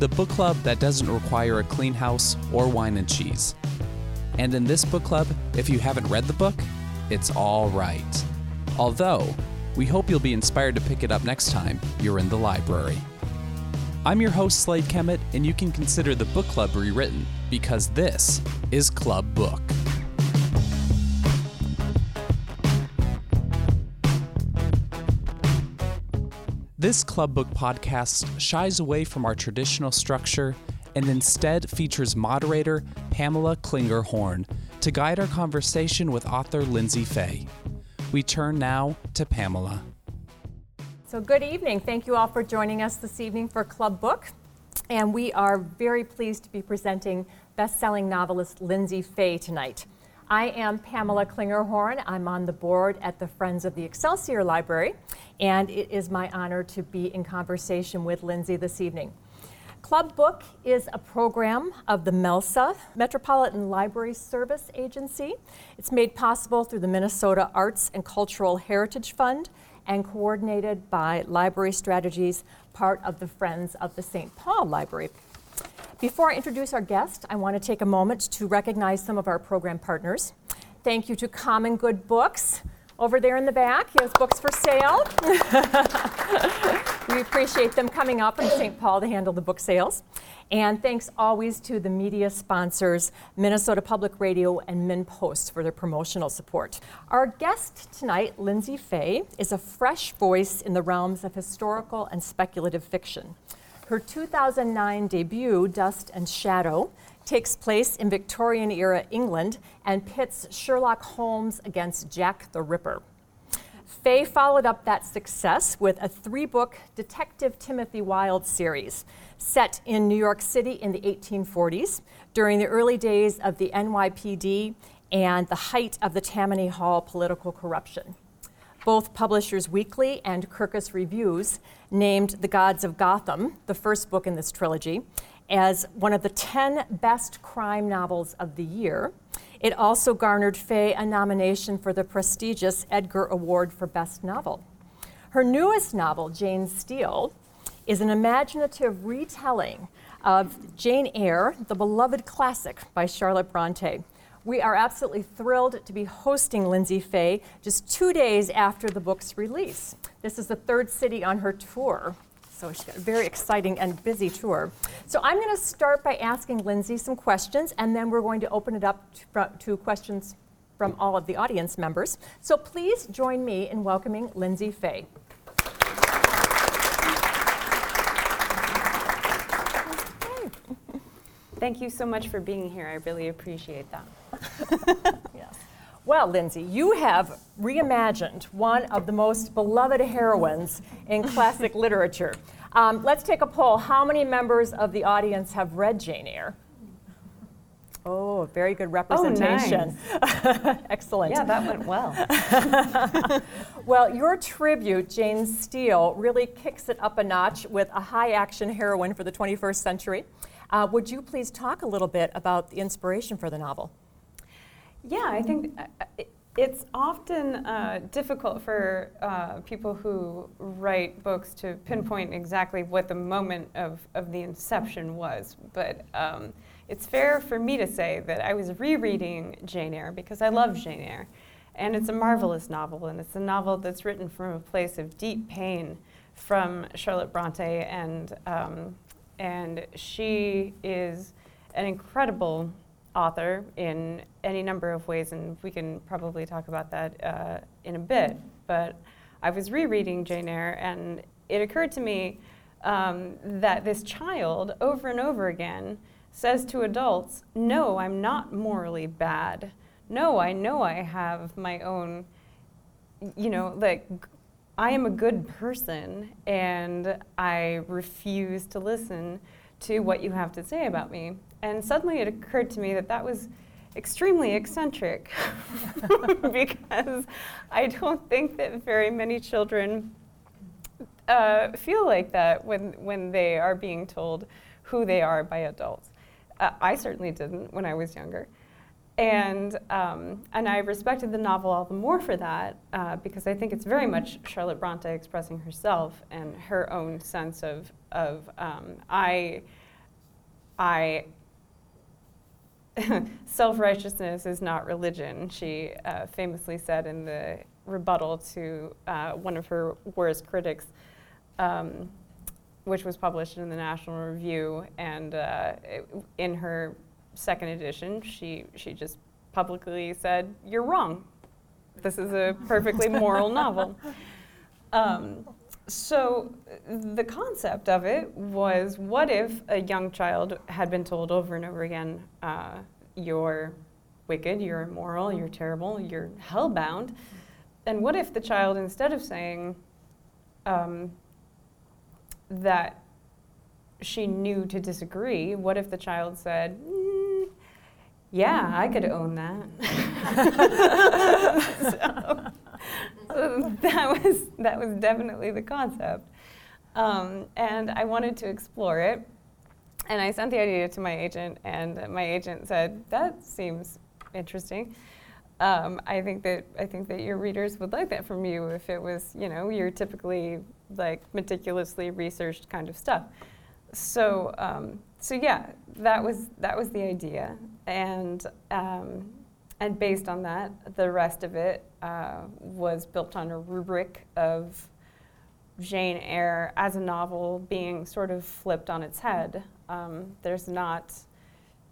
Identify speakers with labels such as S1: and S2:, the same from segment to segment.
S1: The book club that doesn't require a clean house or wine and cheese. And in this book club, if you haven't read the book, it's all right. Although, we hope you'll be inspired to pick it up next time you're in the library. I'm your host, Slade Kemet, and you can consider the book club rewritten because this is Club Book. This Club Book podcast shies away from our traditional structure and instead features moderator Pamela Klinger Horn to guide our conversation with author Lyndsay Faye. We turn now to Pamela.
S2: So, good evening. Thank you all for joining us this evening for Club Book. And we are very pleased to be presenting best selling novelist Lyndsay Faye tonight. I am Pamela Klingerhorn. I'm on the board at the Friends of the Excelsior Library, and it is my honor to be in conversation with Lyndsay this evening. Club Book is a program of the MELSA, Metropolitan Library Service Agency. It's made possible through the Minnesota Arts and Cultural Heritage Fund and coordinated by Library Strategies, part of the Friends of the St. Paul Library. Before I introduce our guest, I want to take a moment to recognize some of our program partners. Thank you to Common Good Books over there in the back. He has books for sale. we appreciate them coming up in St. Paul to handle the book sales. And thanks always to the media sponsors, Minnesota Public Radio and MinnPost, for their promotional support. Our guest tonight, Lyndsay Faye, is a fresh voice in the realms of historical and speculative fiction. Her 2009 debut, Dust and Shadow, takes place in Victorian era England and pits Sherlock Holmes against Jack the Ripper. Faye followed up that success with a three book Detective Timothy Wilde series set in New York City in the 1840s during the early days of the NYPD and the height of the Tammany Hall political corruption. Both Publishers Weekly and Kirkus Reviews named The Gods of Gotham, the first book in this trilogy, as one of the 10 best crime novels of the year. It also garnered Faye a nomination for the prestigious Edgar Award for Best Novel. Her newest novel, Jane Steele, is an imaginative retelling of Jane Eyre, the beloved classic by Charlotte Bronte. We are absolutely thrilled to be hosting Lyndsay Faye just two days after the book's release. This is the third city on her tour. So she's got a very exciting and busy tour. So I'm going to start by asking Lyndsay some questions, and then we're going to open it up to, to questions from all of the audience members. So please join me in welcoming Lyndsay Faye.
S3: Thank you so much for being here. I really appreciate that.
S2: Well, Lyndsay, you have reimagined one of the most beloved heroines in classic literature. Um, let's take a poll. How many members of the audience have read Jane Eyre? Oh, very good representation.
S3: Oh, nice.
S2: Excellent.
S3: Yeah, that went well.
S2: well, your tribute, Jane Steele, really kicks it up a notch with a high action heroine for the 21st century. Uh, would you please talk a little bit about the inspiration for the novel?
S3: Yeah, I think uh, it's often uh, difficult for uh, people who write books to pinpoint exactly what the moment of, of the inception was. But um, it's fair for me to say that I was rereading Jane Eyre because I love Jane Eyre. And it's a marvelous novel, and it's a novel that's written from a place of deep pain from Charlotte Bronte and um, and she is an incredible author in any number of ways, and we can probably talk about that uh, in a bit. But I was rereading Jane Eyre, and it occurred to me um, that this child, over and over again, says to adults, No, I'm not morally bad. No, I know I have my own, you know, like I am a good person and I refuse to listen to what you have to say about me. And suddenly it occurred to me that that was extremely eccentric because I don't think that very many children uh, feel like that when, when they are being told who they are by adults. Uh, I certainly didn't when I was younger. And, um, and I respected the novel all the more for that uh, because I think it's very much Charlotte Bronte expressing herself and her own sense of, of um, I, I self righteousness is not religion, she uh, famously said in the rebuttal to uh, one of her worst critics, um, which was published in the National Review. And uh, it, in her second edition, she, she just publicly said, You're wrong. This is a perfectly moral novel. Um, so the concept of it was what if a young child had been told over and over again, uh, you're wicked, you're immoral, you're terrible, you're hellbound? And what if the child, instead of saying um, that she knew to disagree, what if the child said, mm, yeah, I could own that. so, that was that was definitely the concept, um, and I wanted to explore it. And I sent the idea to my agent, and my agent said that seems interesting. Um, I think that I think that your readers would like that from you if it was, you know, your typically like meticulously researched kind of stuff. So, um, so yeah, that was that was the idea, and um, and based on that, the rest of it uh, was built on a rubric of Jane Eyre as a novel being sort of flipped on its head. Um, there's not,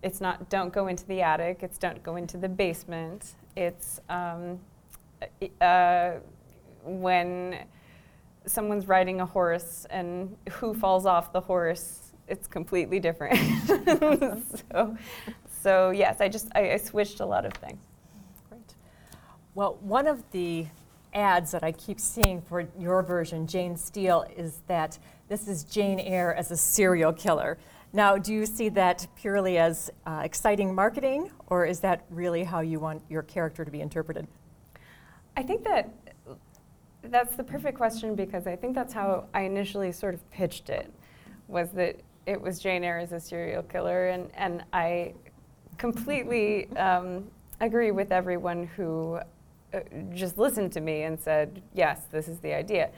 S3: it's not don't go into the attic. It's don't go into the basement. It's um, uh, when someone's riding a horse and who falls off the horse, it's completely different. so, so yes, I just I, I switched a lot of things.
S2: Great. Well, one of the ads that I keep seeing for your version, Jane Steele, is that this is Jane Eyre as a serial killer. Now, do you see that purely as uh, exciting marketing, or is that really how you want your character to be interpreted?
S3: I think that that's the perfect question because I think that's how I initially sort of pitched it, was that it was Jane Eyre as a serial killer, and, and I completely um, agree with everyone who uh, just listened to me and said, yes, this is the idea.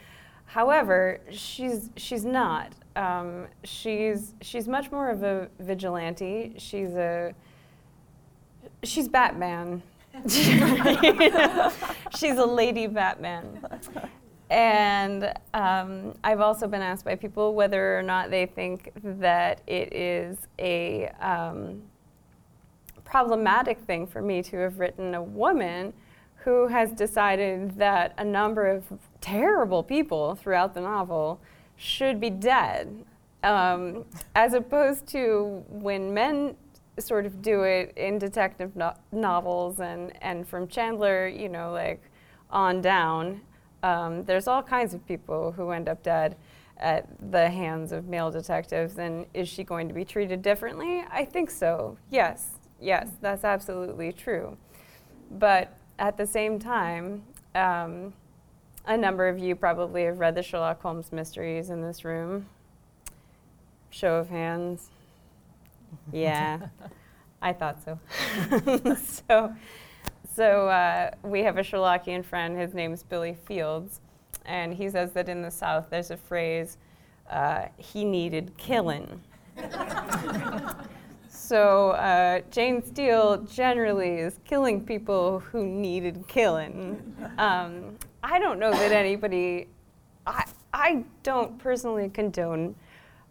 S3: However, she's she's not. Um, she's she's much more of a vigilante. She's a she's Batman. she's a lady Batman. And um, I've also been asked by people whether or not they think that it is a um, problematic thing for me to have written a woman who has decided that a number of terrible people throughout the novel should be dead. Um, as opposed to when men sort of do it in detective no- novels and, and from Chandler, you know, like on down, um, there's all kinds of people who end up dead at the hands of male detectives. And is she going to be treated differently? I think so. Yes, yes, that's absolutely true. But at the same time, um, a number of you probably have read the Sherlock Holmes mysteries in this room. Show of hands. Yeah, I thought so. so, so uh, we have a Sherlockian friend. His name's Billy Fields, and he says that in the South there's a phrase, uh, "He needed killing." So uh, Jane Steele generally is killing people who needed killing. Um, I don't know that anybody. I I don't personally condone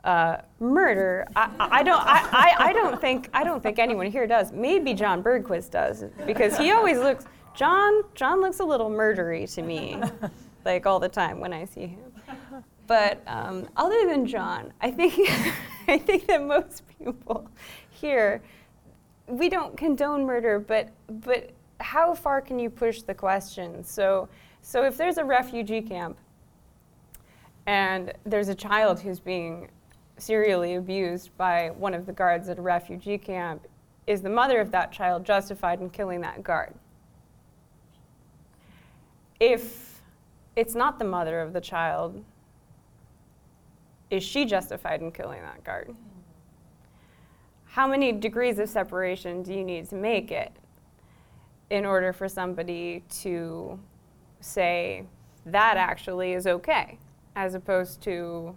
S3: uh, murder. I, I don't. I, I, I, don't think. I don't think anyone here does. Maybe John Bergquist does because he always looks. John John looks a little murdery to me, like all the time when I see him. But um, other than John, I think I think that most people here, we don't condone murder, but but how far can you push the question? So so if there's a refugee camp and there's a child who's being serially abused by one of the guards at a refugee camp, is the mother of that child justified in killing that guard? If it's not the mother of the child, is she justified in killing that guard? How many degrees of separation do you need to make it in order for somebody to say that actually is okay, as opposed to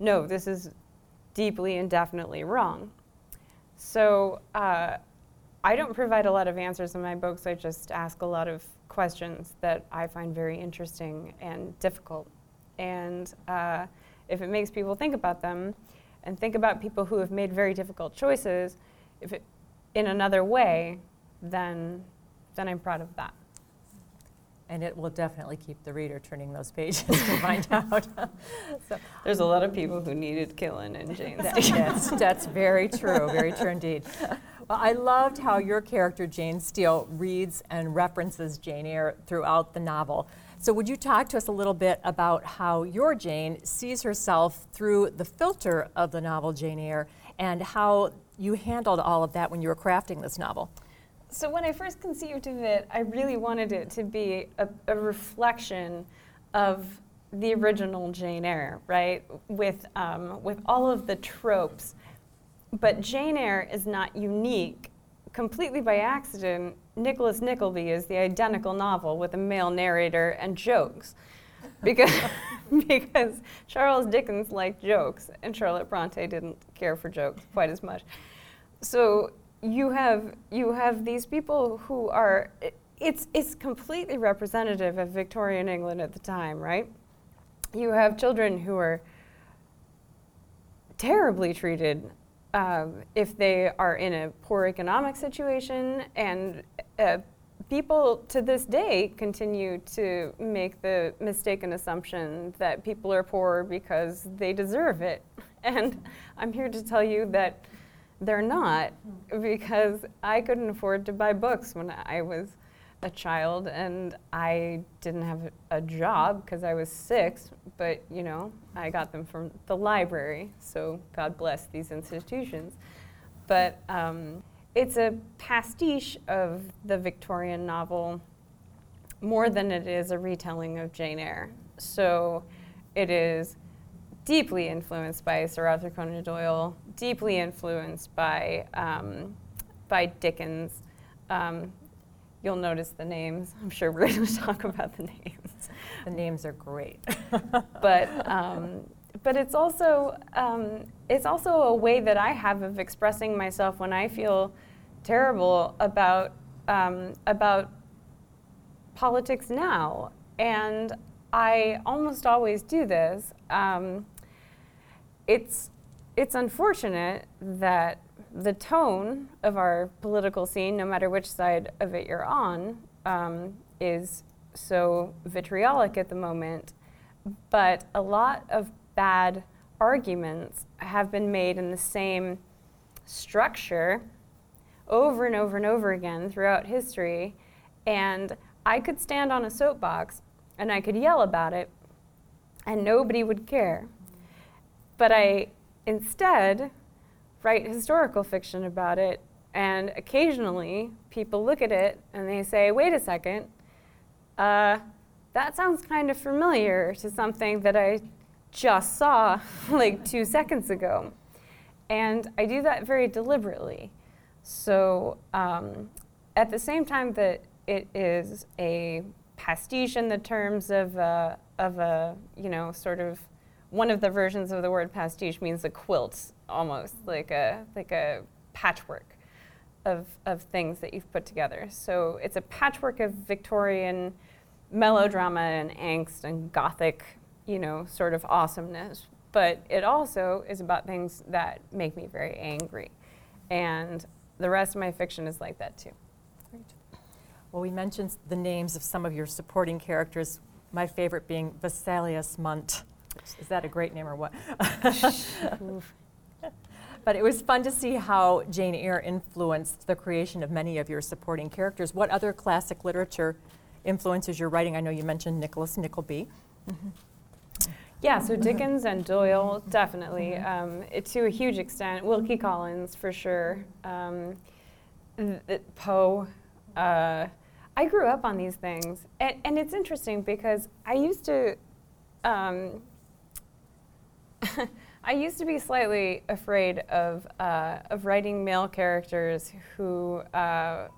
S3: no, this is deeply and definitely wrong? So uh, I don't provide a lot of answers in my books. I just ask a lot of questions that I find very interesting and difficult. And uh, if it makes people think about them and think about people who have made very difficult choices, if it, in another way, then then I'm proud of that.
S2: And it will definitely keep the reader turning those pages to find out.
S3: so, There's a lot of um, people who needed killing in Jane
S2: That's, that's very true, very true indeed. Well, I loved how your character, Jane Steele, reads and references Jane Eyre throughout the novel. So, would you talk to us a little bit about how your Jane sees herself through the filter of the novel Jane Eyre and how you handled all of that when you were crafting this novel?
S3: So when I first conceived of it, I really wanted it to be a, a reflection of the original Jane Eyre, right? With um, with all of the tropes, but Jane Eyre is not unique. Completely by accident, Nicholas Nickleby is the identical novel with a male narrator and jokes, because because Charles Dickens liked jokes and Charlotte Bronte didn't care for jokes quite as much. So you have you have these people who are it's it's completely representative of Victorian England at the time, right? You have children who are terribly treated um, if they are in a poor economic situation, and uh, people to this day continue to make the mistaken assumption that people are poor because they deserve it. And I'm here to tell you that they're not because I couldn't afford to buy books when I was a child and I didn't have a job because I was six, but you know, I got them from the library, so God bless these institutions. But um, it's a pastiche of the Victorian novel more than it is a retelling of Jane Eyre. So it is deeply influenced by Sir Arthur Conan Doyle, deeply influenced by, um, by Dickens. Um, you'll notice the names. I'm sure we're going to talk about the names.
S2: The names are great.
S3: but, um, but it's, also, um, it's also a way that I have of expressing myself when I feel terrible about, um, about politics now. And I almost always do this. Um, it's it's unfortunate that the tone of our political scene, no matter which side of it you're on, um, is so vitriolic at the moment. But a lot of bad arguments have been made in the same structure over and over and over again throughout history. And I could stand on a soapbox and I could yell about it, and nobody would care. But I instead write historical fiction about it, and occasionally people look at it and they say, wait a second, uh, that sounds kind of familiar to something that I just saw like two seconds ago. And I do that very deliberately. So um, at the same time that it is a pastiche in the terms of a, of a you know sort of one of the versions of the word pastiche means a quilt almost like a like a patchwork of of things that you've put together. So it's a patchwork of victorian melodrama and angst and gothic you know sort of awesomeness. But it also is about things that make me very angry. And the rest of my fiction is like that too.
S2: Great. well we mentioned the names of some of your supporting characters my favorite being Vesalius Munt is that a great name or what? but it was fun to see how Jane Eyre influenced the creation of many of your supporting characters. What other classic literature influences your writing? I know you mentioned Nicholas Nickleby.
S3: Mm-hmm. Yeah, so Dickens and Doyle, definitely. Um, it, to a huge extent. Wilkie Collins, for sure. Um, Poe. Uh, I grew up on these things. And, and it's interesting because I used to. Um, I used to be slightly afraid of, uh, of writing male characters who uh,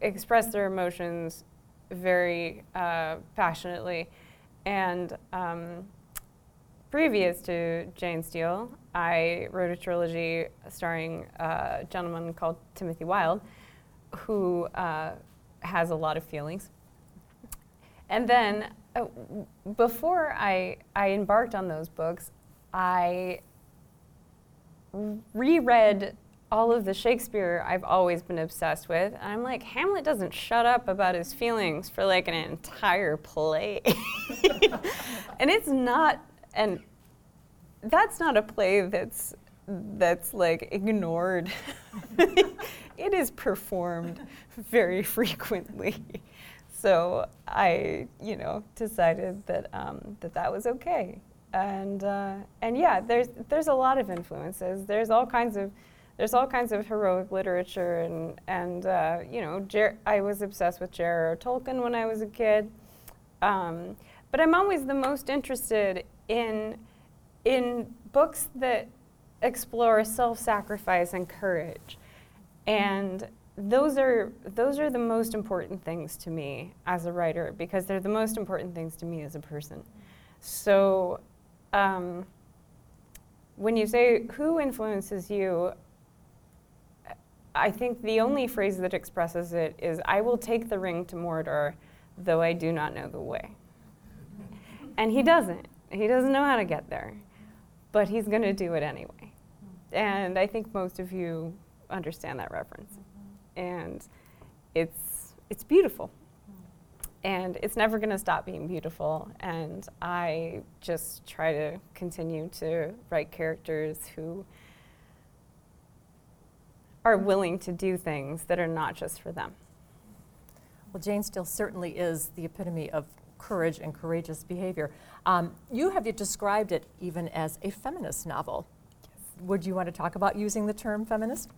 S3: express their emotions very uh, passionately. And um, previous to Jane Steele, I wrote a trilogy starring a gentleman called Timothy Wilde, who uh, has a lot of feelings. And then, uh, before I, I embarked on those books, I reread all of the Shakespeare I've always been obsessed with. And I'm like, Hamlet doesn't shut up about his feelings for like an entire play. and it's not, and that's not a play that's that's like ignored. it is performed very frequently. So I, you know, decided that um, that that was okay. And uh, and yeah, there's there's a lot of influences. There's all kinds of there's all kinds of heroic literature and and uh, you know Jer- I was obsessed with J.R.R. Tolkien when I was a kid, um, but I'm always the most interested in in books that explore self-sacrifice and courage, and those are those are the most important things to me as a writer because they're the most important things to me as a person. So. Um, when you say who influences you, I think the only phrase that expresses it is I will take the ring to Mordor, though I do not know the way. And he doesn't. He doesn't know how to get there, but he's going to do it anyway. And I think most of you understand that reference. And it's, it's beautiful. And it's never going to stop being beautiful. And I just try to continue to write characters who are willing to do things that are not just for them.
S2: Well, Jane Steele certainly is the epitome of courage and courageous behavior. Um, you have described it even as a feminist novel. Yes. Would you want to talk about using the term feminist?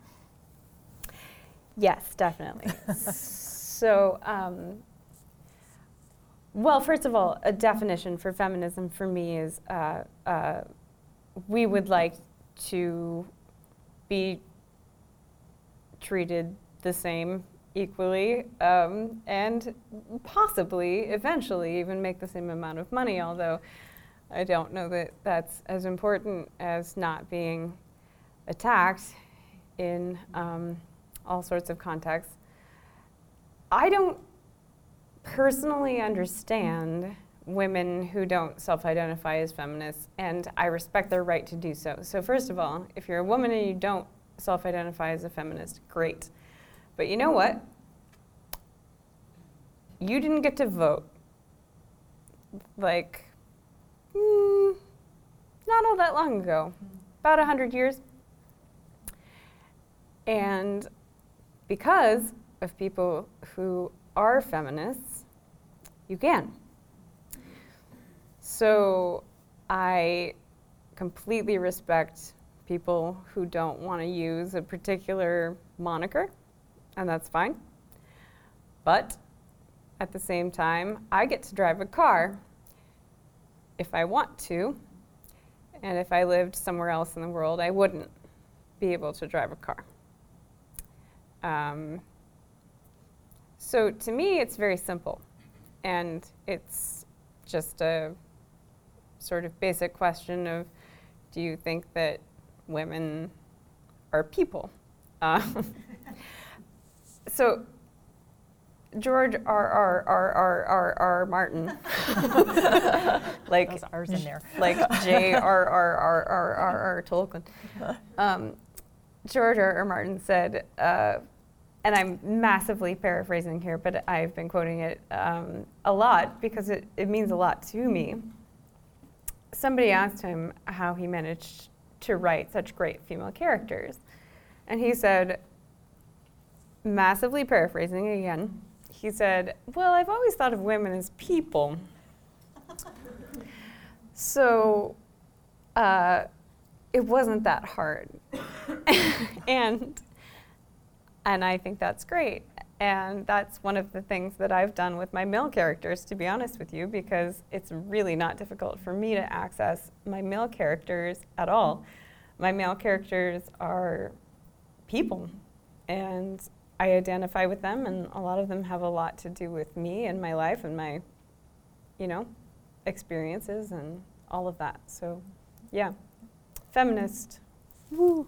S3: Yes, definitely. so, um, well, first of all, a definition for feminism for me is uh, uh, we would like to be treated the same equally um, and possibly eventually even make the same amount of money, although I don't know that that's as important as not being attacked in um, all sorts of contexts. I don't personally understand women who don't self identify as feminists, and I respect their right to do so. So, first of all, if you're a woman and you don't self identify as a feminist, great. But you know what? You didn't get to vote. Like, mm, not all that long ago, about 100 years. And because of people who are feminists, you can. So I completely respect people who don't want to use a particular moniker, and that's fine. But at the same time, I get to drive a car if I want to, and if I lived somewhere else in the world, I wouldn't be able to drive a car. Um, so to me, it's very simple, and it's just a sort of basic question of do you think that women are people. Uh, so George R. R. R. R. R. R. Martin,
S2: like Those R's in there,
S3: like J. R. R. R. R. R. R. Tolkien. Um, George R. R. Martin said, uh, and I'm massively paraphrasing here, but I've been quoting it um, a lot because it, it means a lot to me. Somebody asked him how he managed to write such great female characters. And he said, massively paraphrasing again, he said, Well, I've always thought of women as people. So uh, it wasn't that hard. and and I think that's great. And that's one of the things that I've done with my male characters, to be honest with you, because it's really not difficult for me to access my male characters at all. My male characters are people, and I identify with them, and a lot of them have a lot to do with me and my life and my, you know, experiences and all of that. So, yeah, feminist. Woo.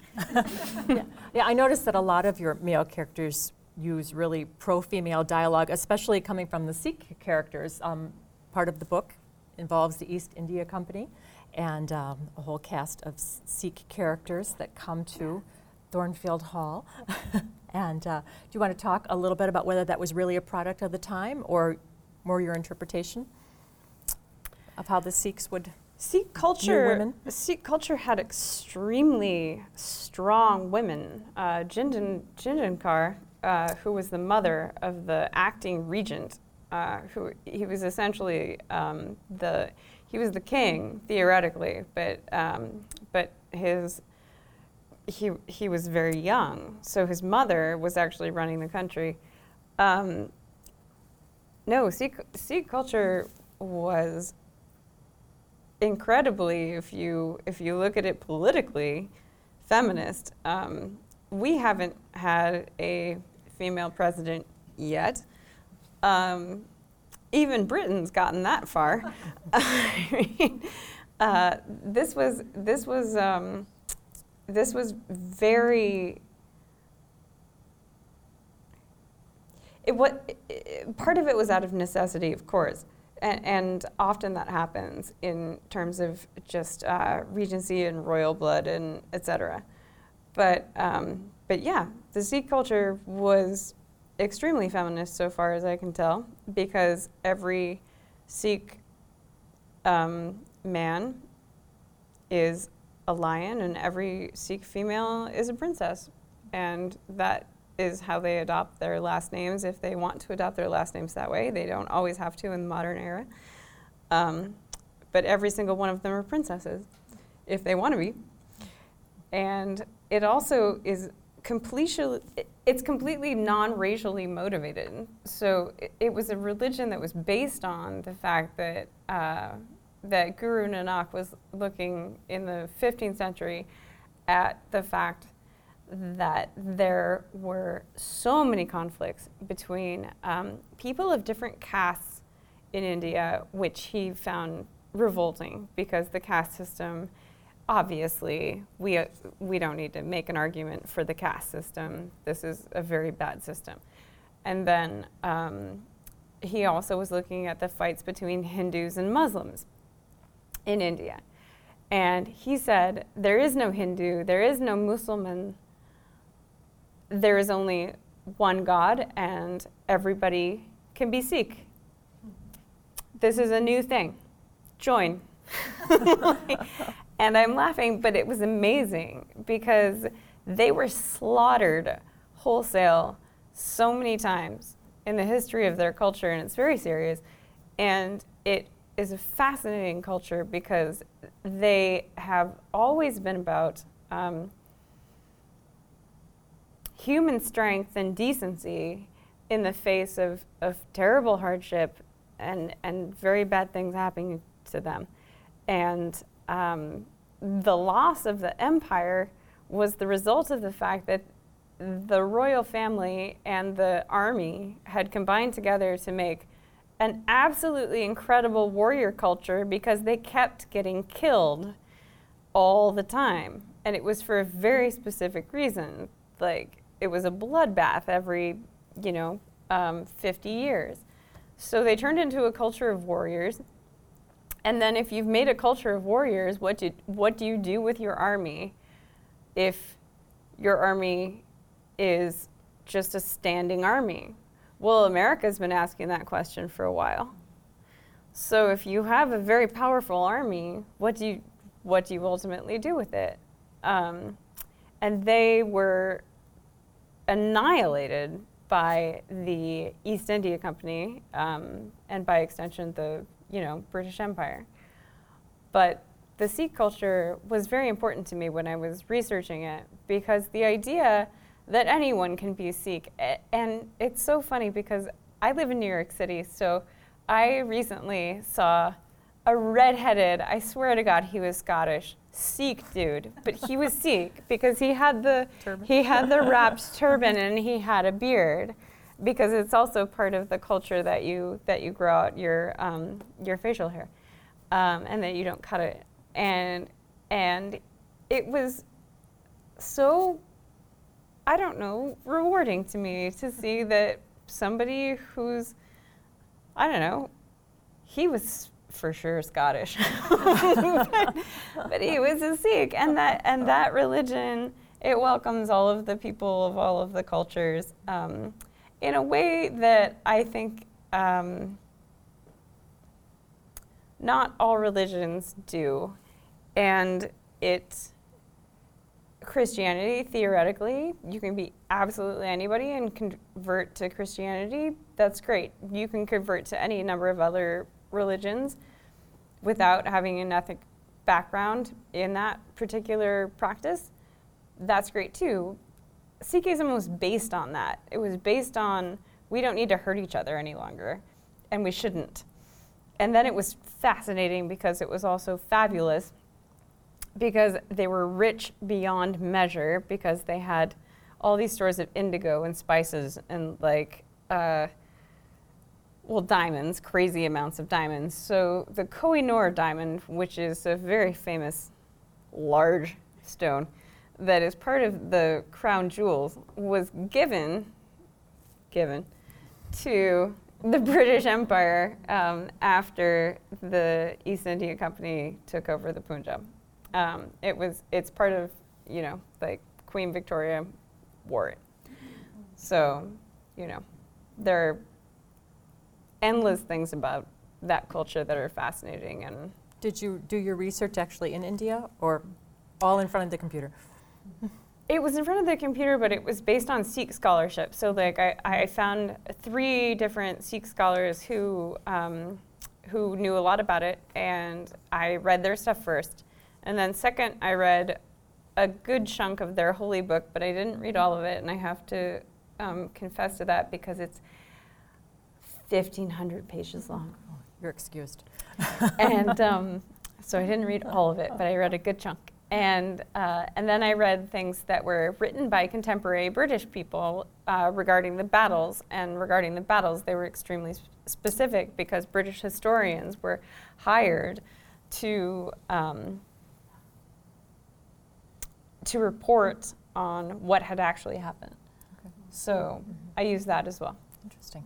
S2: yeah. yeah, I noticed that a lot of your male characters use really pro-female dialogue, especially coming from the Sikh characters. Um, part of the book involves the East India Company and um, a whole cast of Sikh characters that come to Thornfield Hall. and uh, do you want to talk a little bit about whether that was really a product of the time or more your interpretation of how the Sikhs would
S3: Sikh culture, Sikh culture had extremely strong women. Uh, Jindan, Jindankar, uh, who was the mother of the acting regent, uh, who he was essentially um, the he was the king theoretically, but um, but his he he was very young, so his mother was actually running the country. Um, no, Sikh, Sikh culture was incredibly, if you if you look at it politically, feminist. Um, we haven't had a female president yet. Um, even Britain's gotten that far. I mean, uh, this was this was um, this was very. It, what part of it was out of necessity, of course, and, and, often that happens in terms of just uh, regency and royal blood and etc. But um, but yeah, the Sikh culture was extremely feminist so far as I can tell, because every Sikh um, man is a lion and every Sikh female is a princess, and that is how they adopt their last names if they want to adopt their last names that way. They don't always have to in the modern era. Um, but every single one of them are princesses if they want to be. And it also is completely it's completely non-racially motivated. So it, it, was a religion that was based on the fact that uh, that Guru Nanak was looking in the 15th century at the fact that there were so many conflicts between um, people of different castes in India, which he found revolting because the caste system, obviously, we, uh, we don't need to make an argument for the caste system. This is a very bad system. And then um, he also was looking at the fights between Hindus and Muslims in India. And he said, there is no Hindu, there is no Muslim there is only one God and everybody can be Sikh. This is a new thing. Join. and I'm laughing, but it was amazing because they were slaughtered wholesale so many times in the history of their culture, and it's very serious. And it is a fascinating culture because they have always been about um, human strength and decency in the face of, of terrible hardship and, and very bad things happening to them. And um, the loss of the empire was the result of the fact that the royal family and the army had combined together to make an absolutely incredible warrior culture because they kept getting killed all the time. And it was for a very specific reason. Like, it was a bloodbath every, you know, um, 50 years. So they turned into a culture of warriors. And then if you've made a culture of warriors, what do, what do you do with your army if your army is just a standing army? Well, America's been asking that question for a while. So if you have a very powerful army, what do you, what do you ultimately do with it? Um, and they were annihilated by the East India Company um, and by extension the you know British Empire. but the Sikh culture was very important to me when I was researching it because the idea that anyone can be Sikh, and it's so funny because I live in New York City, so I recently saw a redheaded, I swear to God, he was Scottish, Sikh dude, but he was Sikh because he had the turban. he had the wrapped turban and he had a beard because it's also part of the culture that you that you grow out your um, your facial hair um, and that you don't cut it and and it was so I don't know rewarding to me to see that somebody who's I don't know he was for sure Scottish, but, he was a Sikh, and that and that religion it welcomes all of the people of all of the cultures um, in a way that I think um, not all religions do, and it. Christianity, theoretically, you can be absolutely anybody and convert to Christianity. That's great. You can convert to any number of other religions without having an ethnic background in that particular practice, that's great too. Sikhism was based on that. It was based on we don't need to hurt each other any longer, and we shouldn't. And then it was fascinating because it was also fabulous because they were rich beyond measure because they had all these stores of indigo and spices and like uh, well, diamonds, crazy amounts of diamonds. So the Koh-i-Noor diamond, which is a very famous large stone that is part of the crown jewels, was given, given to the British Empire um, after the East India Company took over the Punjab. Um, it was, it's part of, you know, like Queen Victoria wore it. So, you know, there endless things about that culture that are fascinating and
S2: did you do your research actually in India or all in front of the computer?
S3: It was in front of the computer, but it was based on Sikh scholarship. So, like, I, I found three different Sikh scholars who um, who knew a lot about it, and I read their stuff first. And then, second, I read a good chunk of their holy book, but I didn't read all of it, and I have to um, confess to that because it's 1,500 pages long.
S2: Oh, you're excused.
S3: and um, so I didn't read all of it, but I read a good chunk. And, uh, and then I read things that were written by contemporary British people uh, regarding the battles. And regarding the battles, they were extremely sp- specific because British historians were hired to, um, to report on what had actually happened. Okay. So mm-hmm. I used that as well.
S2: Interesting.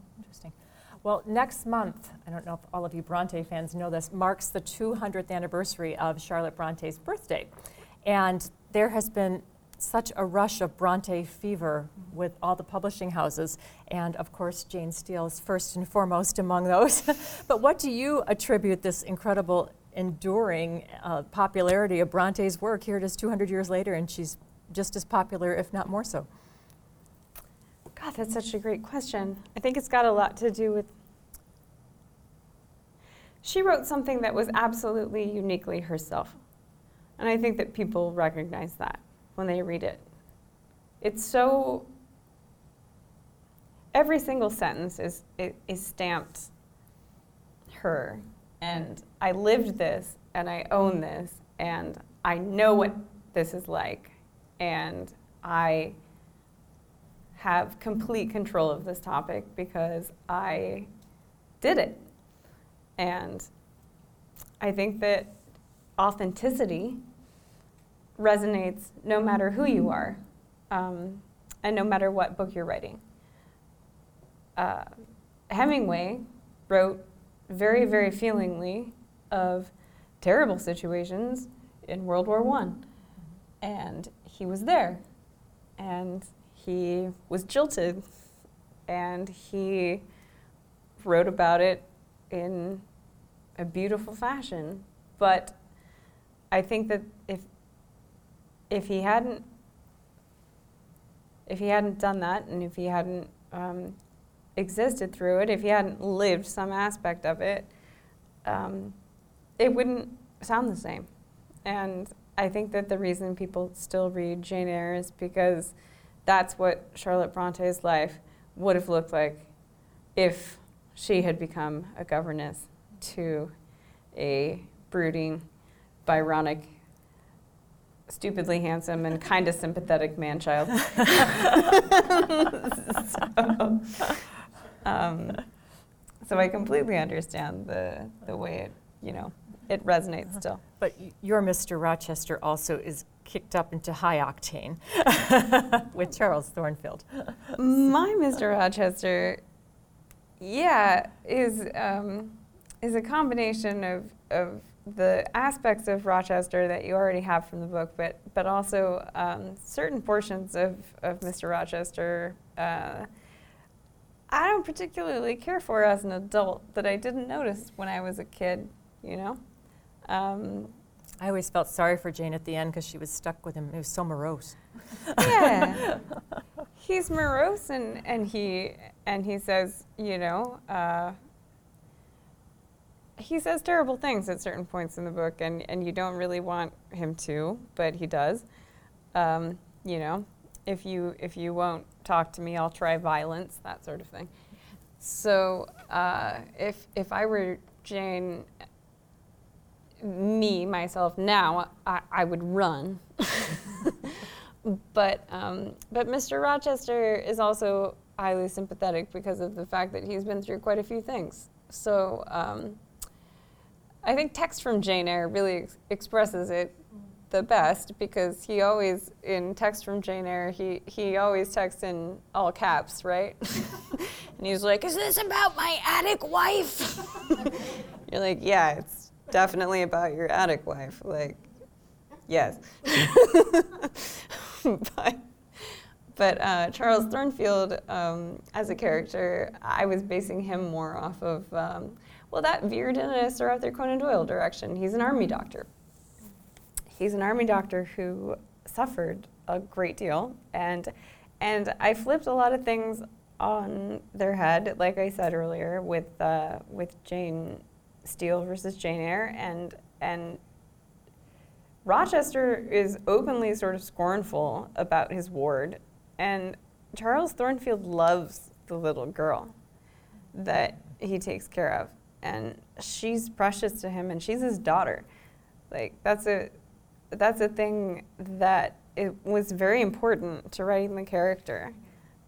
S2: Well, next month, I don't know if all of you Bronte fans know this, marks the 200th anniversary of Charlotte Bronte's birthday. And there has been such a rush of Bronte fever with all the publishing houses, and of course, Jane Steele is first and foremost among those. but what do you attribute this incredible, enduring uh, popularity of Bronte's work? Here it is 200 years later, and she's just as popular, if not more so.
S3: God, that's such a great question. I think it's got a lot to do with she wrote something that was absolutely uniquely herself. And I think that people recognize that when they read it. It's so, every single sentence is, is stamped her. And I lived this, and I own this, and I know what this is like, and I have complete control of this topic because I did it. And I think that authenticity resonates no matter who you are um, and no matter what book you're writing. Uh, Hemingway wrote very, very feelingly of terrible situations in World War I. And he was there. And he was jilted. And he wrote about it in a beautiful fashion. But I think that if if he hadn't if he hadn't done that, and if he hadn't um, existed through it, if he hadn't lived some aspect of it, um, it wouldn't sound the same. And I think that the reason people still read Jane Eyre is because that's what Charlotte Bronte's life would have looked like if she had become a governess to a brooding, Byronic, stupidly handsome, and kind of sympathetic man child. so, um, so I completely understand the, the way it, you know, it resonates still.
S2: But your Mr. Rochester also is kicked up into high octane with Charles Thornfield.
S3: My Mr. Rochester, yeah, is um, is a combination of of the aspects of Rochester that you already have from the book, but but also um, certain portions of of Mr. Rochester. Uh, I don't particularly care for as an adult that I didn't notice when I was a kid, you know? Um,
S2: I always felt sorry for Jane at the end because she was stuck with him. He was so morose.
S3: yeah, he's morose, and, and he and he says, you know, uh, he says terrible things at certain points in the book, and, and you don't really want him to, but he does. Um, you know, if you if you won't talk to me, I'll try violence, that sort of thing. So uh, if if I were Jane me myself now, I, I would run. but um, but Mr. Rochester is also highly sympathetic because of the fact that he's been through quite a few things. So um, I think text from Jane Eyre really ex- expresses it the best because he always in text from Jane Eyre he he always texts in all caps, right? and he's like, "Is this about my attic wife?" You're like, "Yeah, it's definitely about your attic wife. Like, yes. but but uh, Charles Thornfield, um, as a character, I was basing him more off of, um, well, that veered in a Sir Arthur Conan Doyle direction. He's an army doctor. He's an army doctor who suffered a great deal, and and I flipped a lot of things on their head, like I said earlier, with uh, with Jane Steele versus Jane Eyre, and and Rochester is openly sort of scornful about his ward, and Charles Thornfield loves the little girl that he takes care of, and she's precious to him, and she's his daughter. Like that's a that's a thing that it was very important to writing the character,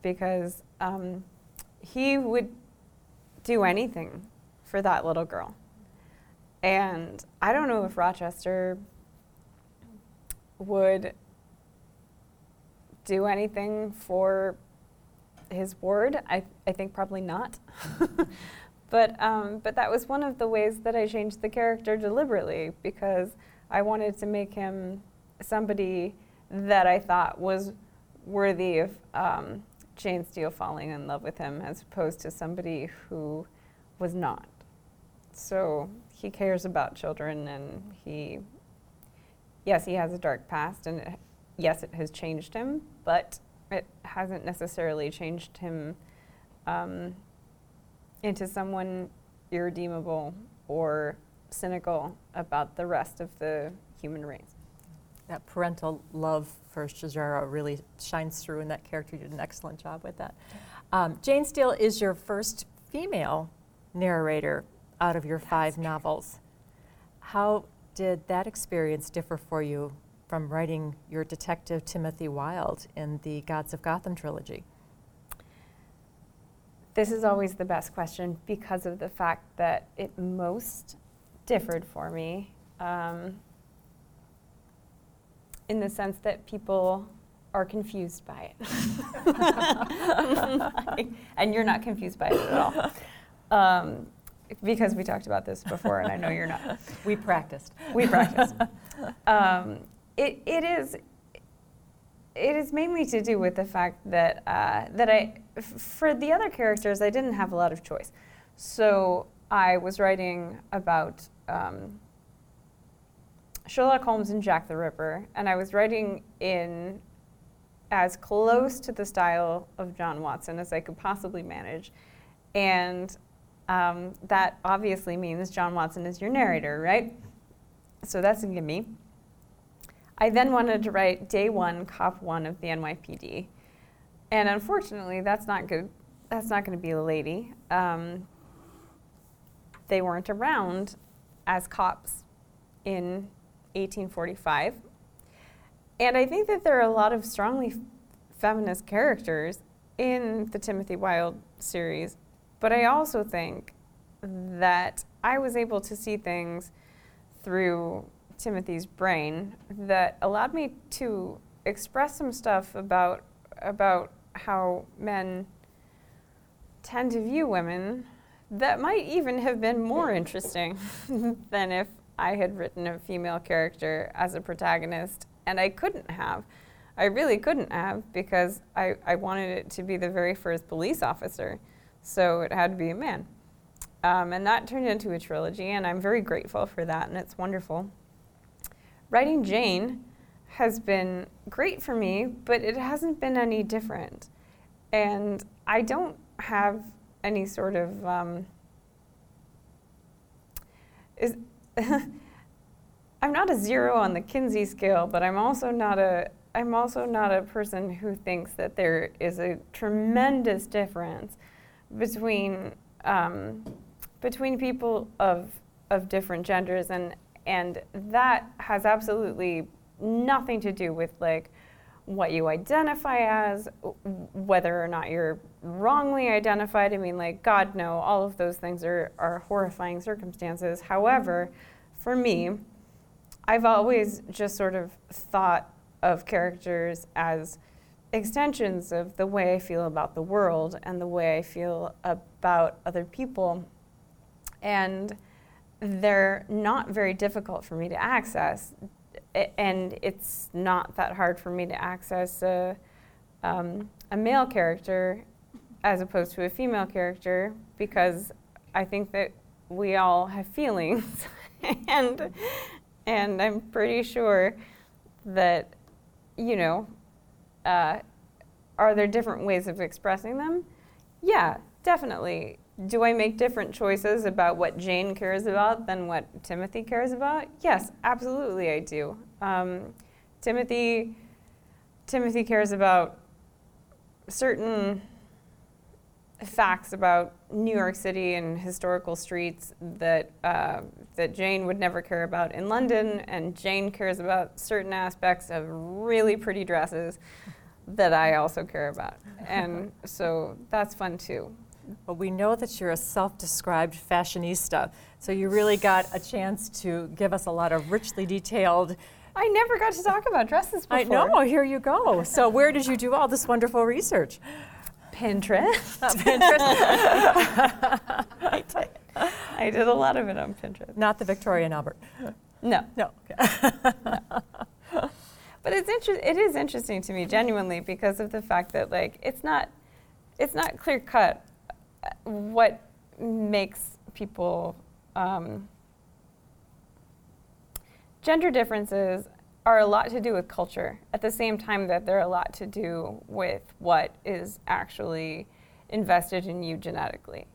S3: because um, he would do anything for that little girl. And I don't know if Rochester would do anything for his ward. I, I think probably not. but, um, but that was one of the ways that I changed the character deliberately because I wanted to make him somebody that I thought was worthy of um, Jane Steele falling in love with him as opposed to somebody who was not. So he cares about children and he, yes, he has a dark past and it, yes, it has changed him, but it hasn't necessarily changed him um, into someone irredeemable or cynical about the rest of the human race.
S2: That parental love for Shahrazad really shines through in that character. You did an excellent job with that. Um, Jane Steele is your first female narrator out of your five true. novels. How did that experience differ for you from writing your detective Timothy Wilde in the Gods of Gotham trilogy?
S3: This is always the best question because of the fact that it most differed for me um, in the sense that people are confused by it. and you're not confused by it at all. Um, because we talked about this before, and I know you're not.
S2: we practiced.
S3: We practiced. um, it, it is. It is mainly to do with the fact that uh, that I, f- for the other characters, I didn't have a lot of choice. So I was writing about um, Sherlock Holmes and Jack the Ripper, and I was writing in as close to the style of John Watson as I could possibly manage, and um, that obviously means John Watson is your narrator, right? so that's a gimme. I then wanted to write day one, cop one of the NYPD. And unfortunately, that's not good. That's not going to be a lady. Um, they weren't around as cops in 1845. And I think that there are a lot of strongly feminist characters in the Timothy Wilde series, but I mm-hmm. also think that I was able to see things through Timothy's brain that allowed me to express some stuff about about how men tend to view women that might even have been more interesting than if I had written a female character as a protagonist, and I couldn't have. I really couldn't have because I, I wanted it to be the very first police officer, so it had to be a man. Um, and that turned into a trilogy, and I'm very grateful for that, and it's wonderful. Writing Jane has been great for me, but it hasn't been any different. And I don't have any sort of. Um, is I'm not a zero on the Kinsey scale, but I'm also not a I'm also not a person who thinks that there is a tremendous difference between um, between people of of different genders, and and that has absolutely nothing to do with like what you identify as, whether or not you're wrongly identified. I mean, like, God, no, all of those things are, are horrifying circumstances. However, for me, I've always just sort of thought of characters as extensions of the way I feel about the world and the way I feel about other people. And they're not very difficult for me to access and it's not that hard for me to access a, um, a male character as opposed to a female character because I think that we all have feelings, and and I'm pretty sure that you know, uh, are there different ways of expressing them? Yeah, definitely. Do I make different choices about what Jane cares about than what Timothy cares about? Yes, absolutely, I do. Um, Timothy, Timothy cares about certain facts about New York City and historical streets that uh, that Jane would never care about in London, and Jane cares about certain aspects of really pretty dresses that I also care about, and so that's fun too.
S2: Well, we know that you're a self described fashionista, so you really got a chance to give us a lot of richly detailed.
S3: I never got to talk about dresses before.
S2: I know, here you go. So, where did you do all this wonderful research?
S3: Pinterest.
S2: Uh, Pinterest.
S3: I, did. I did a lot of it on Pinterest.
S2: Not the Victoria and Albert.
S3: No.
S2: No.
S3: no. But it's inter- it is interesting to me genuinely because of the fact that like it's not it's not clear cut what makes people um, gender differences are a lot to do with culture at the same time that they're a lot to do with what is actually invested in you genetically.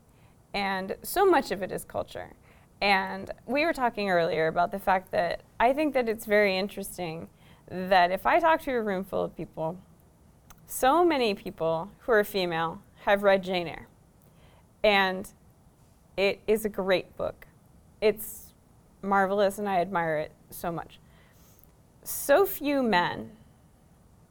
S3: And so much of it is culture. And we were talking earlier about the fact that I think that it's very interesting that if I talk to a room full of people, so many people who are female have read Jane Eyre. And it is a great book. It's marvelous, and I admire it so much. So few men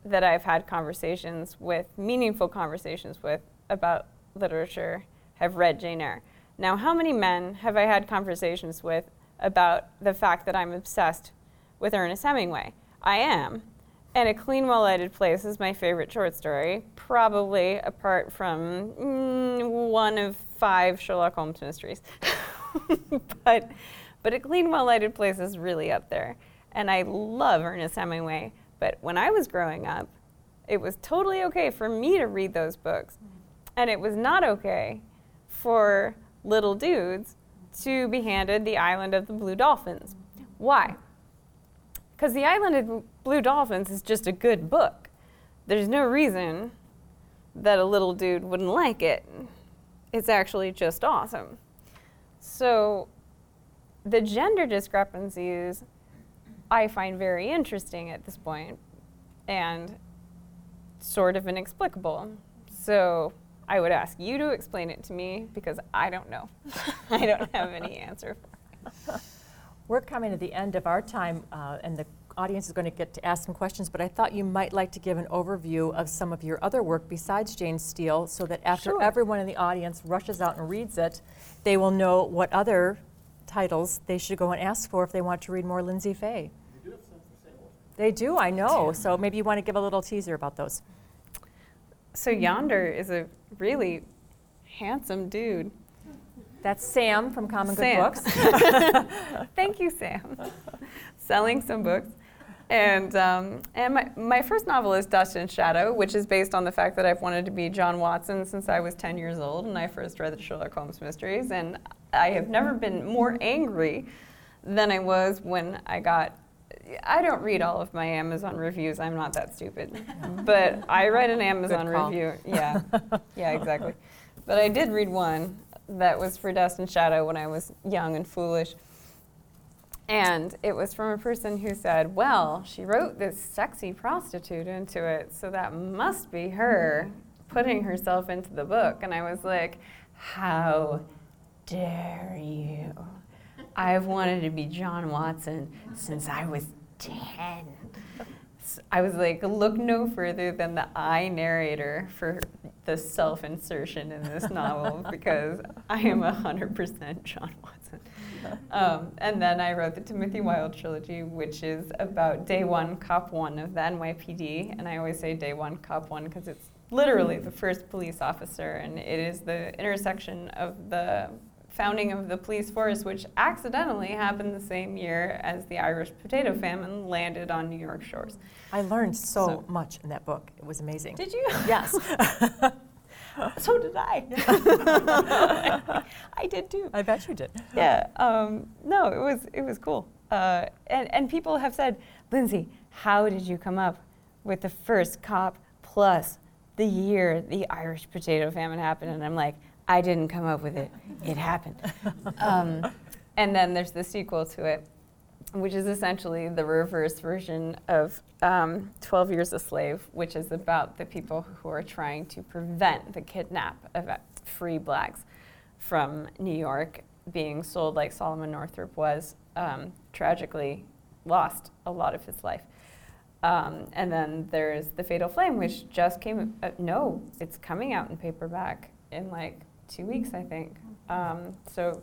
S3: that I've had conversations with, meaningful conversations with, about literature have read Jane Eyre. Now, how many men have I had conversations with about the fact that I'm obsessed with Ernest Hemingway? I am. And A Clean, Well Lighted Place is my favorite short story, probably apart from mm, one of five Sherlock Holmes mysteries. but, but A Clean, Well Lighted Place is really up there. And I love Ernest Hemingway. But when I was growing up, it was totally okay for me to read those books. And it was not okay for little dudes to be handed The Island of the Blue Dolphins. Why? Because The Island of Blue Dolphins is just a good book. There's no reason that a little dude wouldn't like it. It's actually just awesome. So the gender discrepancies I find very interesting at this point and sort of inexplicable. So I would ask you to explain it to me because I don't know. I don't have any answer for it.
S2: We're coming to the end of our time, uh, and the audience is going to get to ask some questions, but I thought you might like to give an overview of some of your other work besides Jane Steele so that after
S3: Sure.
S2: everyone in the audience rushes out and reads it, they will know what other titles they should go and ask for if they want to read more Lyndsay Faye. They do, I know. So maybe you want to give a little teaser about those.
S3: So yonder is a really handsome dude.
S2: That's Sam from Common Good
S3: Sam.
S2: Books.
S3: Thank you, Sam. Selling some books. And, um, and my, my first novel is Dust and Shadow, which is based on the fact that I've wanted to be John Watson since I was 10 years old and I first read the Sherlock Holmes mysteries. And I have never been more angry than I was when I got. I don't read all of my Amazon reviews. I'm not that stupid. but I read an Amazon review. Yeah. Yeah, exactly. But I did read one that was for Dust and Shadow when I was young and foolish. And it was from a person who said, Well, she wrote this sexy prostitute into it, so that must be her putting herself into the book. And I was like, How dare you? I've wanted to be John Watson since I was 10. I was like, look no further than the I narrator for the self insertion in this novel because I am 100% John Watson. Um, and then I wrote the Timothy Wilde trilogy, which is about day one, cop one of the NYPD. And I always say day one, cop one because it's literally the first police officer, and it is the intersection of the founding of the police force, which accidentally happened the same year as the Irish potato famine landed on New York shores.
S2: I learned so,
S3: So-
S2: much in that book. It was amazing.
S3: Did you?
S2: yes.
S3: so did I. I did too.
S2: I bet you did.
S3: yeah. Um, no, it was it was cool. Uh, and and people have said, Lyndsay, how did you come up with the first cop plus the year the Irish potato famine happened? And I'm like, I didn't come up with it. It happened. um, and then there's the sequel to it, which is essentially the reverse version of um, 12 Years a Slave, which is about the people who are trying to prevent the kidnap of free blacks from New York being sold like Solomon Northup was, um, tragically lost a lot of his life. Um, and then there's The Fatal Flame, which just came, uh, no, it's coming out in paperback in like two weeks, I think. Um, so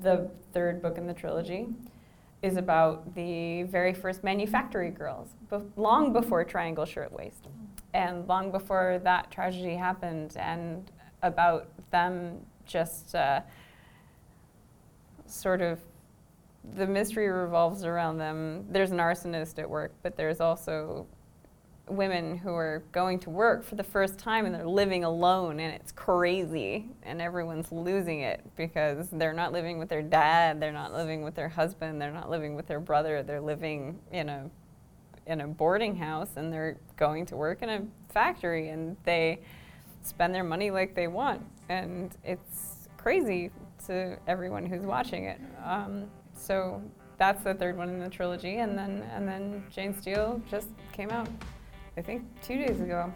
S3: the third book in the trilogy is about the very first manufactory girls, bef- long before Triangle Shirtwaist, and long before that tragedy happened, and about them just uh, sort of the mystery revolves around them. There's an arsonist at work, but there's also women who are going to work for the first time and they're living alone and it's crazy and everyone's losing it because they're not living with their dad, they're not living with their husband, they're not living with their brother, they're living in a in a boarding house and they're going to work in a factory and they spend their money like they want and it's crazy to everyone who's watching it. Um, so that's the third one in the trilogy and then and then Jane Steele just came out I think two days ago.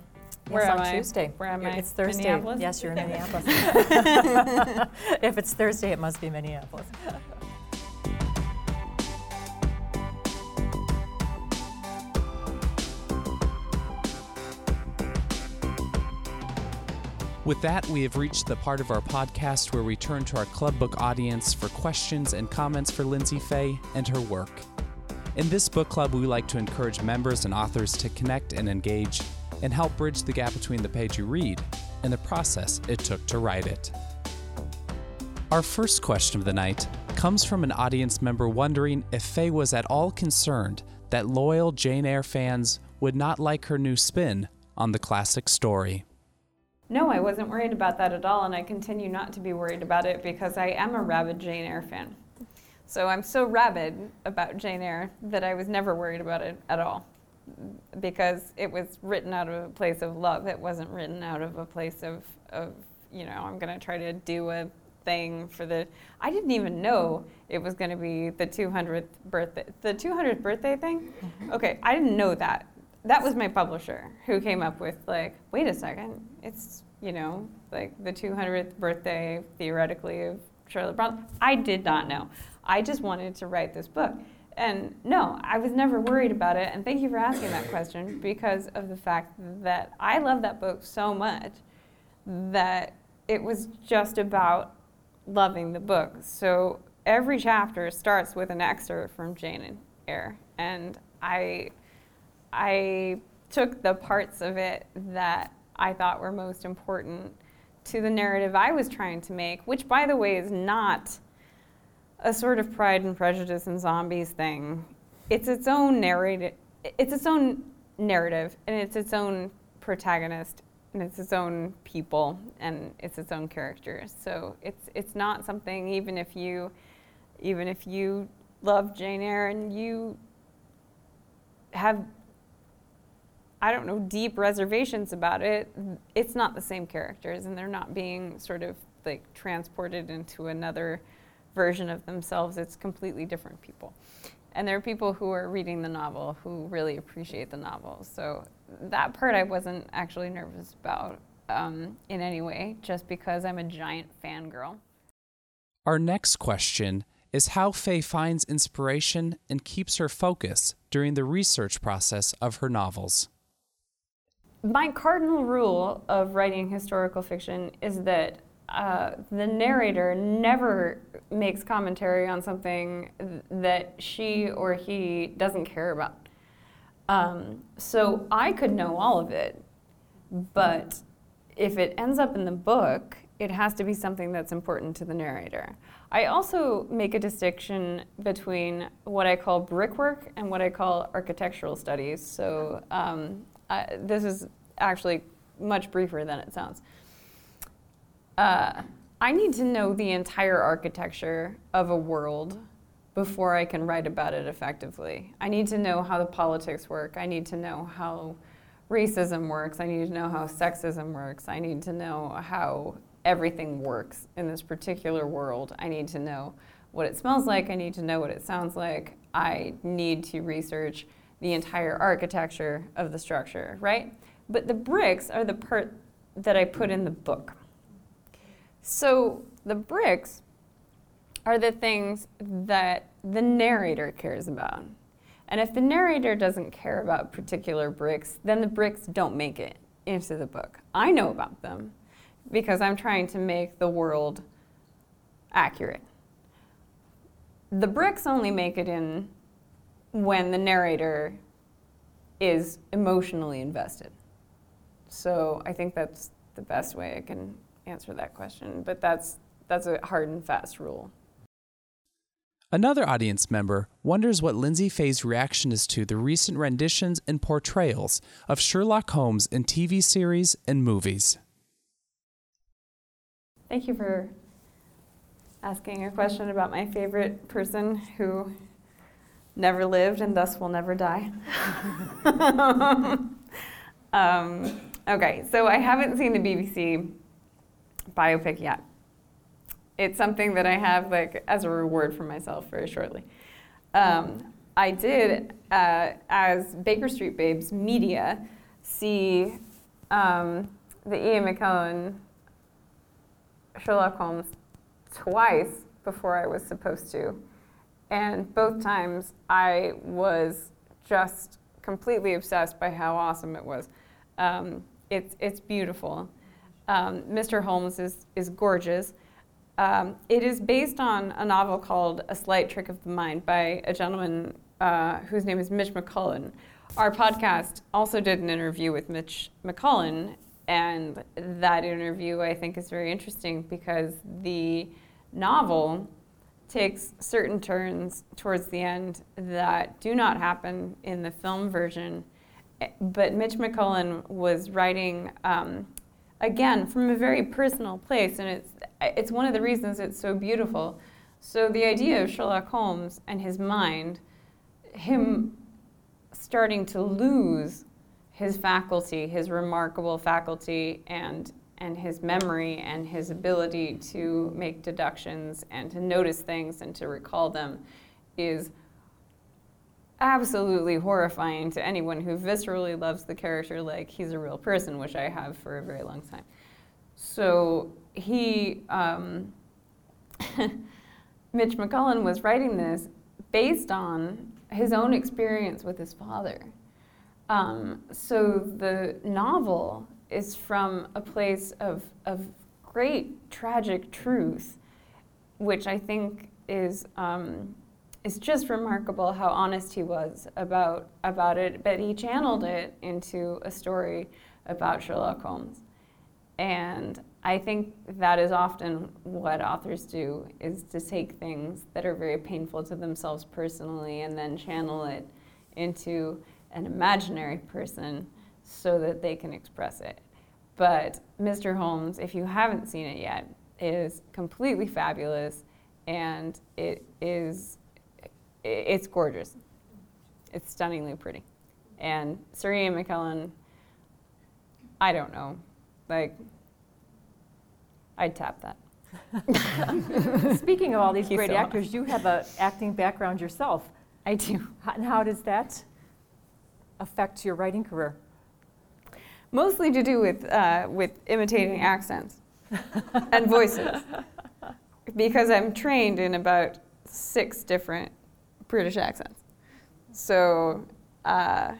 S3: Where
S2: yes,
S3: am
S2: on
S3: I?
S2: Tuesday.
S3: Where am
S2: You're-
S3: I?
S2: It's Thursday.
S3: Minneapolis?
S2: Yes, you're in Minneapolis. if it's Thursday, it must be Minneapolis.
S1: With that, we have reached the part of our podcast where we turn to our Club Book audience for questions and comments for Lyndsay Faye and her work. In this book club, we like to encourage members and authors to connect and engage and help bridge the gap between the page you read and the process it took to write it. Our first question of the night comes from an audience member wondering if Faye was at all concerned that loyal Jane Eyre fans would not like her new spin on the classic story.
S3: No, I wasn't worried about that at all, and I continue not to be worried about it because I am a rabid Jane Eyre fan. So I'm so rabid about Jane Eyre that I was never worried about it at all because it was written out of a place of love. It wasn't written out of a place of, of you know, I'm going to try to do a thing for the. I didn't even know it was going to be the 200th birthday. The 200th birthday thing. Mm-hmm. Okay, I didn't know that. That was my publisher who came up with like, wait a second, it's you know like the 200th birthday theoretically of Charlotte Bronte. I did not know. I just wanted to write this book. And no, I was never worried about it. And thank you for asking that question because of the fact that I love that book so much that it was just about loving the book. So every chapter starts with an excerpt from Jane Eyre. And I, I took the parts of it that I thought were most important to the narrative I was trying to make, which, by the way, is not a sort of pride and prejudice and zombies thing. It's its own narrative. It's its own narrative, and it's its own protagonist, and it's its own people, and it's its own characters. So it's it's not something even if you, even if you love Jane Eyre and you have I don't know, deep reservations about it, it's not the same characters and they're not being sort of like transported into another version of themselves. It's completely different people. And there are people who are reading the novel who really appreciate the novel. So that part I wasn't actually nervous about um, in any way, just because I'm a giant fangirl.
S1: Our next question is how Faye finds inspiration and keeps her focus during the research process of her novels
S3: my cardinal rule of writing historical fiction is that uh, the narrator never makes commentary on something that she or he doesn't care about. Um, so I could know all of it, but if it ends up in the book, it has to be something that's important to the narrator. I also make a distinction between what I call brickwork and what I call architectural studies. So um, uh, this is actually much briefer than it sounds. Uh, I need to know the entire architecture of a world before I can write about it effectively. I need to know how the politics work. I need to know how racism works. I need to know how sexism works. I need to know how everything works in this particular world. I need to know what it smells like. I need to know what it sounds like. I need to research the entire architecture of the structure, right? But the bricks are the part that I put in the book. So the bricks are the things that the narrator cares about. And if the narrator doesn't care about particular bricks, then the bricks don't make it into the book. I know about them because I'm trying to make the world accurate. The bricks only make it in when the narrator is emotionally invested. So I think that's the best way I can answer that question. But that's that's a hard and fast rule.
S1: Another audience member wonders what Lyndsay Faye's reaction is to the recent renditions and portrayals of Sherlock Holmes in TV series and movies.
S3: Thank you for asking a question about my favorite person who never lived and thus will never die. um, Okay, so I haven't seen the BBC biopic yet. It's something that I have like as a reward for myself very shortly. Um, I did, uh, as Baker Street Babes media, see um, the Ian McKellen Sherlock Holmes twice before I was supposed to. And both times I was just completely obsessed by how awesome it was. Um, it's, it's beautiful. Um, Mr. Holmes is, is gorgeous. Um, it is based on a novel called A Slight Trick of the Mind by a gentleman uh, whose name is Mitch Cullin. Our podcast also did an interview with Mitch Cullin, and that interview I think is very interesting because the novel takes certain turns towards the end that do not happen in the film version but Mitch Cullin was writing um, again from a very personal place, and it's it's one of the reasons it's so beautiful. So the idea of Sherlock Holmes and his mind, him starting to lose his faculty, his remarkable faculty, and and his memory and his ability to make deductions and to notice things and to recall them is absolutely horrifying to anyone who viscerally loves the character like he's a real person, which I have for a very long time. So he, um, Mitch Cullin was writing this based on his own experience with his father. Um, so the novel is from a place of, of great tragic truth, which I think is um, it's just remarkable how honest he was about about it. But he channeled it into a story about Sherlock Holmes, and I think that is often what authors do: is to take things that are very painful to themselves personally and then channel it into an imaginary person so that they can express it. But Mr. Holmes, if you haven't seen it yet, is completely fabulous, and it is it's gorgeous. It's stunningly pretty. And Ian McKellen, I don't know, like, I'd tap that.
S2: Speaking of all these
S3: Thank
S2: great
S3: so
S2: actors, you have an acting background yourself.
S3: I do.
S2: How- And how does that affect your writing career?
S3: Mostly to do with, uh, with imitating accents and voices. Because I'm trained in about six different British accents. So uh,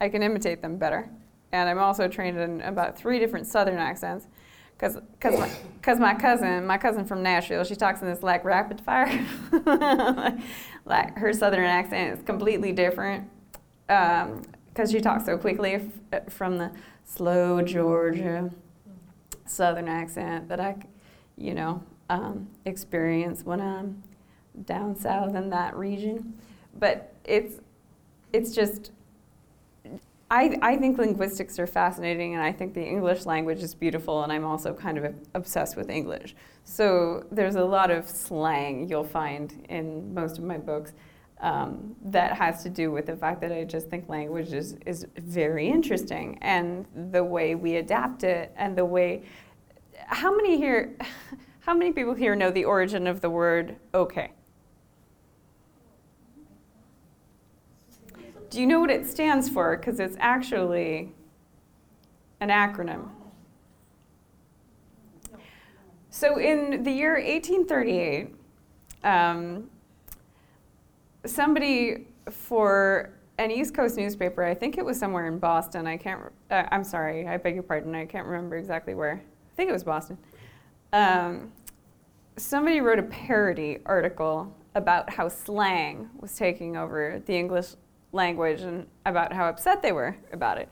S3: I can imitate them better. And I'm also trained in about three different Southern accents. Because cause my, cause my cousin, my cousin from Nashville, she talks in this like rapid fire. like her Southern accent is completely different. Because she talks so quickly f- from the slow Georgia Southern accent that I, you know, um, experience when I'm down south in that region. But it's it's just I, I think linguistics are fascinating and I think the English language is beautiful and I'm also kind of obsessed with English. So there's a lot of slang you'll find in most of my books um, that has to do with the fact that I just think language is, is very interesting and the way we adapt it and the way how many here how many people here know the origin of the word okay? Do you know what it stands for? Because it's actually an acronym. So, in the year 1838, um, somebody for an East Coast newspaper, I think it was somewhere in Boston, I can't, uh, I'm sorry, I beg your pardon, I can't remember exactly where. I think it was Boston. Um, somebody wrote a parody article about how slang was taking over the English language and about how upset they were about it.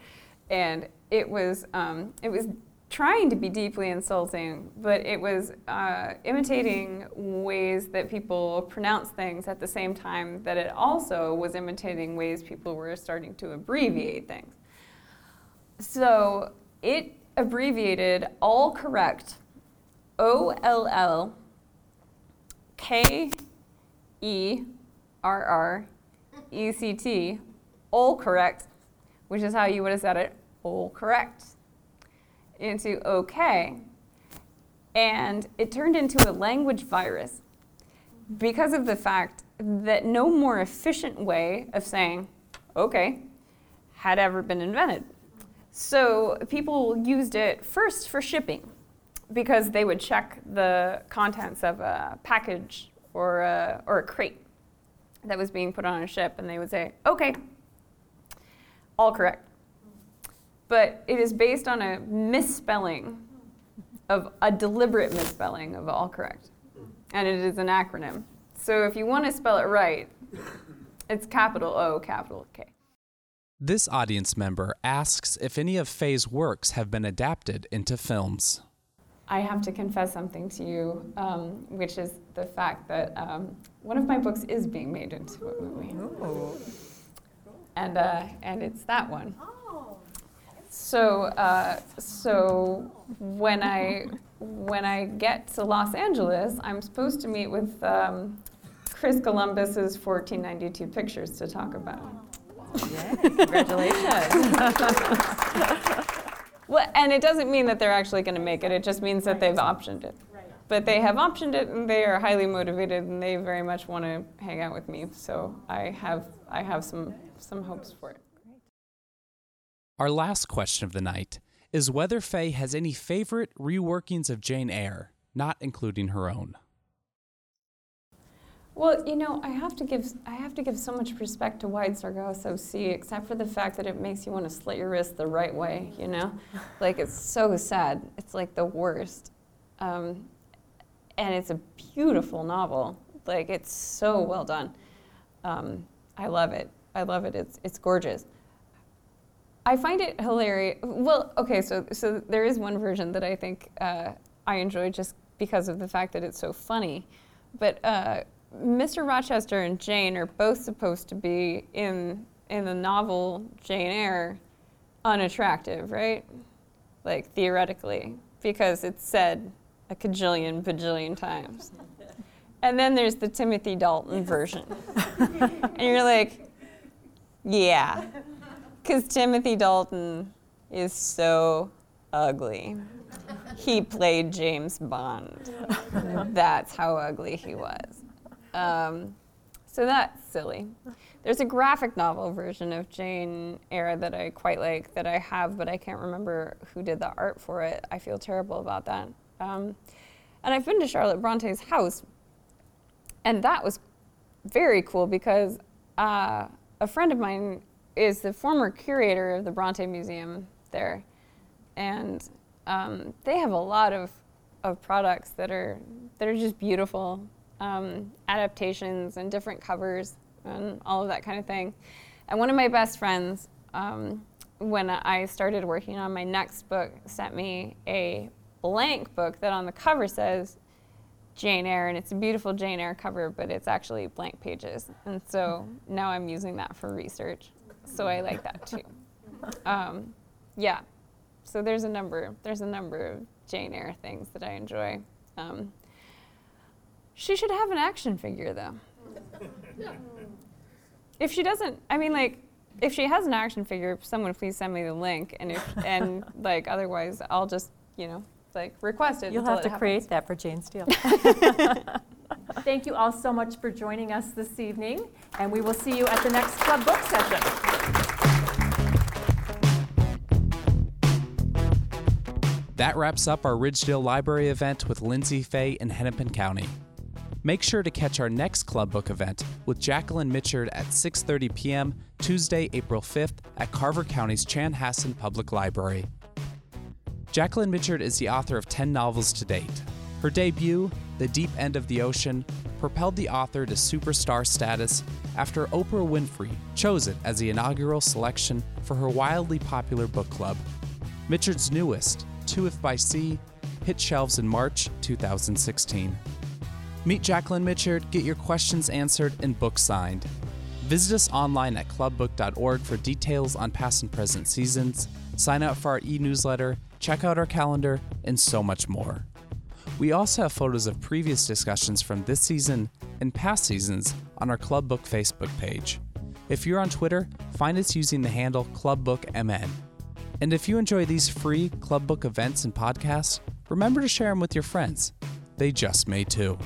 S3: And it was, um, it was trying to be deeply insulting, but it was uh, imitating ways that people pronounce things at the same time that it also was imitating ways people were starting to abbreviate things. So it abbreviated all correct O L L K E R R E C T, all correct, which is how you would have said it, all correct, into okay. And it turned into a language virus because of the fact that no more efficient way of saying okay had ever been invented. So people used it first for shipping because they would check the contents of a package or a, or a crate that was being put on a ship and they would say, okay, all correct. But it is based on a misspelling of a deliberate misspelling of all correct. And it is an acronym. So if you want to spell it right, it's capital O, capital K.
S1: This audience member asks if any of Faye's works have been adapted into films.
S3: I have to confess something to you, um, which is the fact that um, one of my books is being made into a movie. And, uh, and it's that one. So, uh, so when I when I get to Los Angeles, I'm supposed to meet with um, Chris Columbus's 1492 pictures to talk about.
S2: Yeah, Congratulations.
S3: Well, and it doesn't mean that they're actually going to make it. It just means that they've optioned it. But they have optioned it, and they are highly motivated, and they very much want to hang out with me. So I have I have some some hopes for it.
S1: Our last question of the night is whether Faye has any favorite reworkings of Jane Eyre, not including her own.
S3: Well, you know, I have to give I have to give so much respect to Wide Sargasso Sea, except for the fact that it makes you want to slit your wrist the right way. You know, like it's so sad. It's like the worst, um, and it's a beautiful novel. Like it's so well done. Um, I love it. I love it. It's it's gorgeous. I find it hilarious. Well, okay, so so there is one version that I think uh, I enjoy just because of the fact that it's so funny, but. Uh, Mr. Rochester and Jane are both supposed to be in in the novel Jane Eyre unattractive, right? Like theoretically, because it's said a cajillion bajillion times. And then there's the Timothy Dalton version. and you're like, yeah. Because Timothy Dalton is so ugly. He played James Bond. That's how ugly he was. Um, so that's silly. There's a graphic novel version of Jane Eyre that I quite like that I have, but I can't remember who did the art for it. I feel terrible about that. Um, and I've been to Charlotte Bronte's house, and that was very cool because uh, a friend of mine is the former curator of the Bronte Museum there, and um, they have a lot of, of products that are that are just beautiful um, adaptations and different covers and all of that kind of thing. And one of my best friends, um, when I started working on my next book, sent me a blank book that on the cover says Jane Eyre, and it's a beautiful Jane Eyre cover, but it's actually blank pages. And so now I'm using that for research. So I like that too. Um, yeah. So there's a number. There's a number of Jane Eyre things that I enjoy. Um, she should have an action figure, though. if she doesn't, I mean, like, if she has an action figure, someone please send me the link, and if and like otherwise, I'll just you know like request it.
S2: You'll have to
S3: happens.
S2: create that for Jane Steele. Thank you all so much for joining us this evening, and we will see you at the next club book session.
S1: That wraps up our Ridgedale Library event with Lyndsay Faye in Hennepin County. Make sure to catch our next club book event with Jacqueline Mitchard at 6:30 p.m. Tuesday, April 5th at Carver County's Chanhassen Public Library. Jacqueline Mitchard is the author of 10 novels to date. Her debut, The Deep End of the Ocean, propelled the author to superstar status after Oprah Winfrey chose it as the inaugural selection for her wildly popular book club. Mitchard's newest, Two If by Sea, hit shelves in March 2016. Meet Jacqueline Mitchard, get your questions answered, and books signed. Visit us online at clubbook.org for details on past and present seasons, sign up for our e newsletter, check out our calendar, and so much more. We also have photos of previous discussions from this season and past seasons on our Club Book Facebook page. If you're on Twitter, find us using the handle ClubBookMN. And if you enjoy these free Club Book events and podcasts, remember to share them with your friends. They just may too.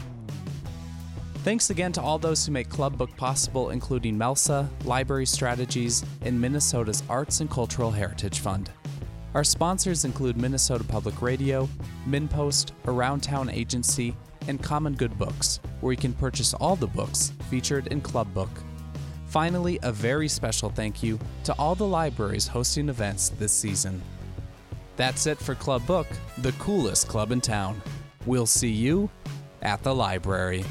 S1: Thanks again to all those who make Club Book possible, including MELSA, Library Strategies, and Minnesota's Arts and Cultural Heritage Fund. Our sponsors include Minnesota Public Radio, MinnPost, Around Town Agency, and Common Good Books, where you can purchase all the books featured in Club Book. Finally, a very special thank you to all the libraries hosting events this season. That's it for Club Book, the coolest club in town. We'll see you at the library.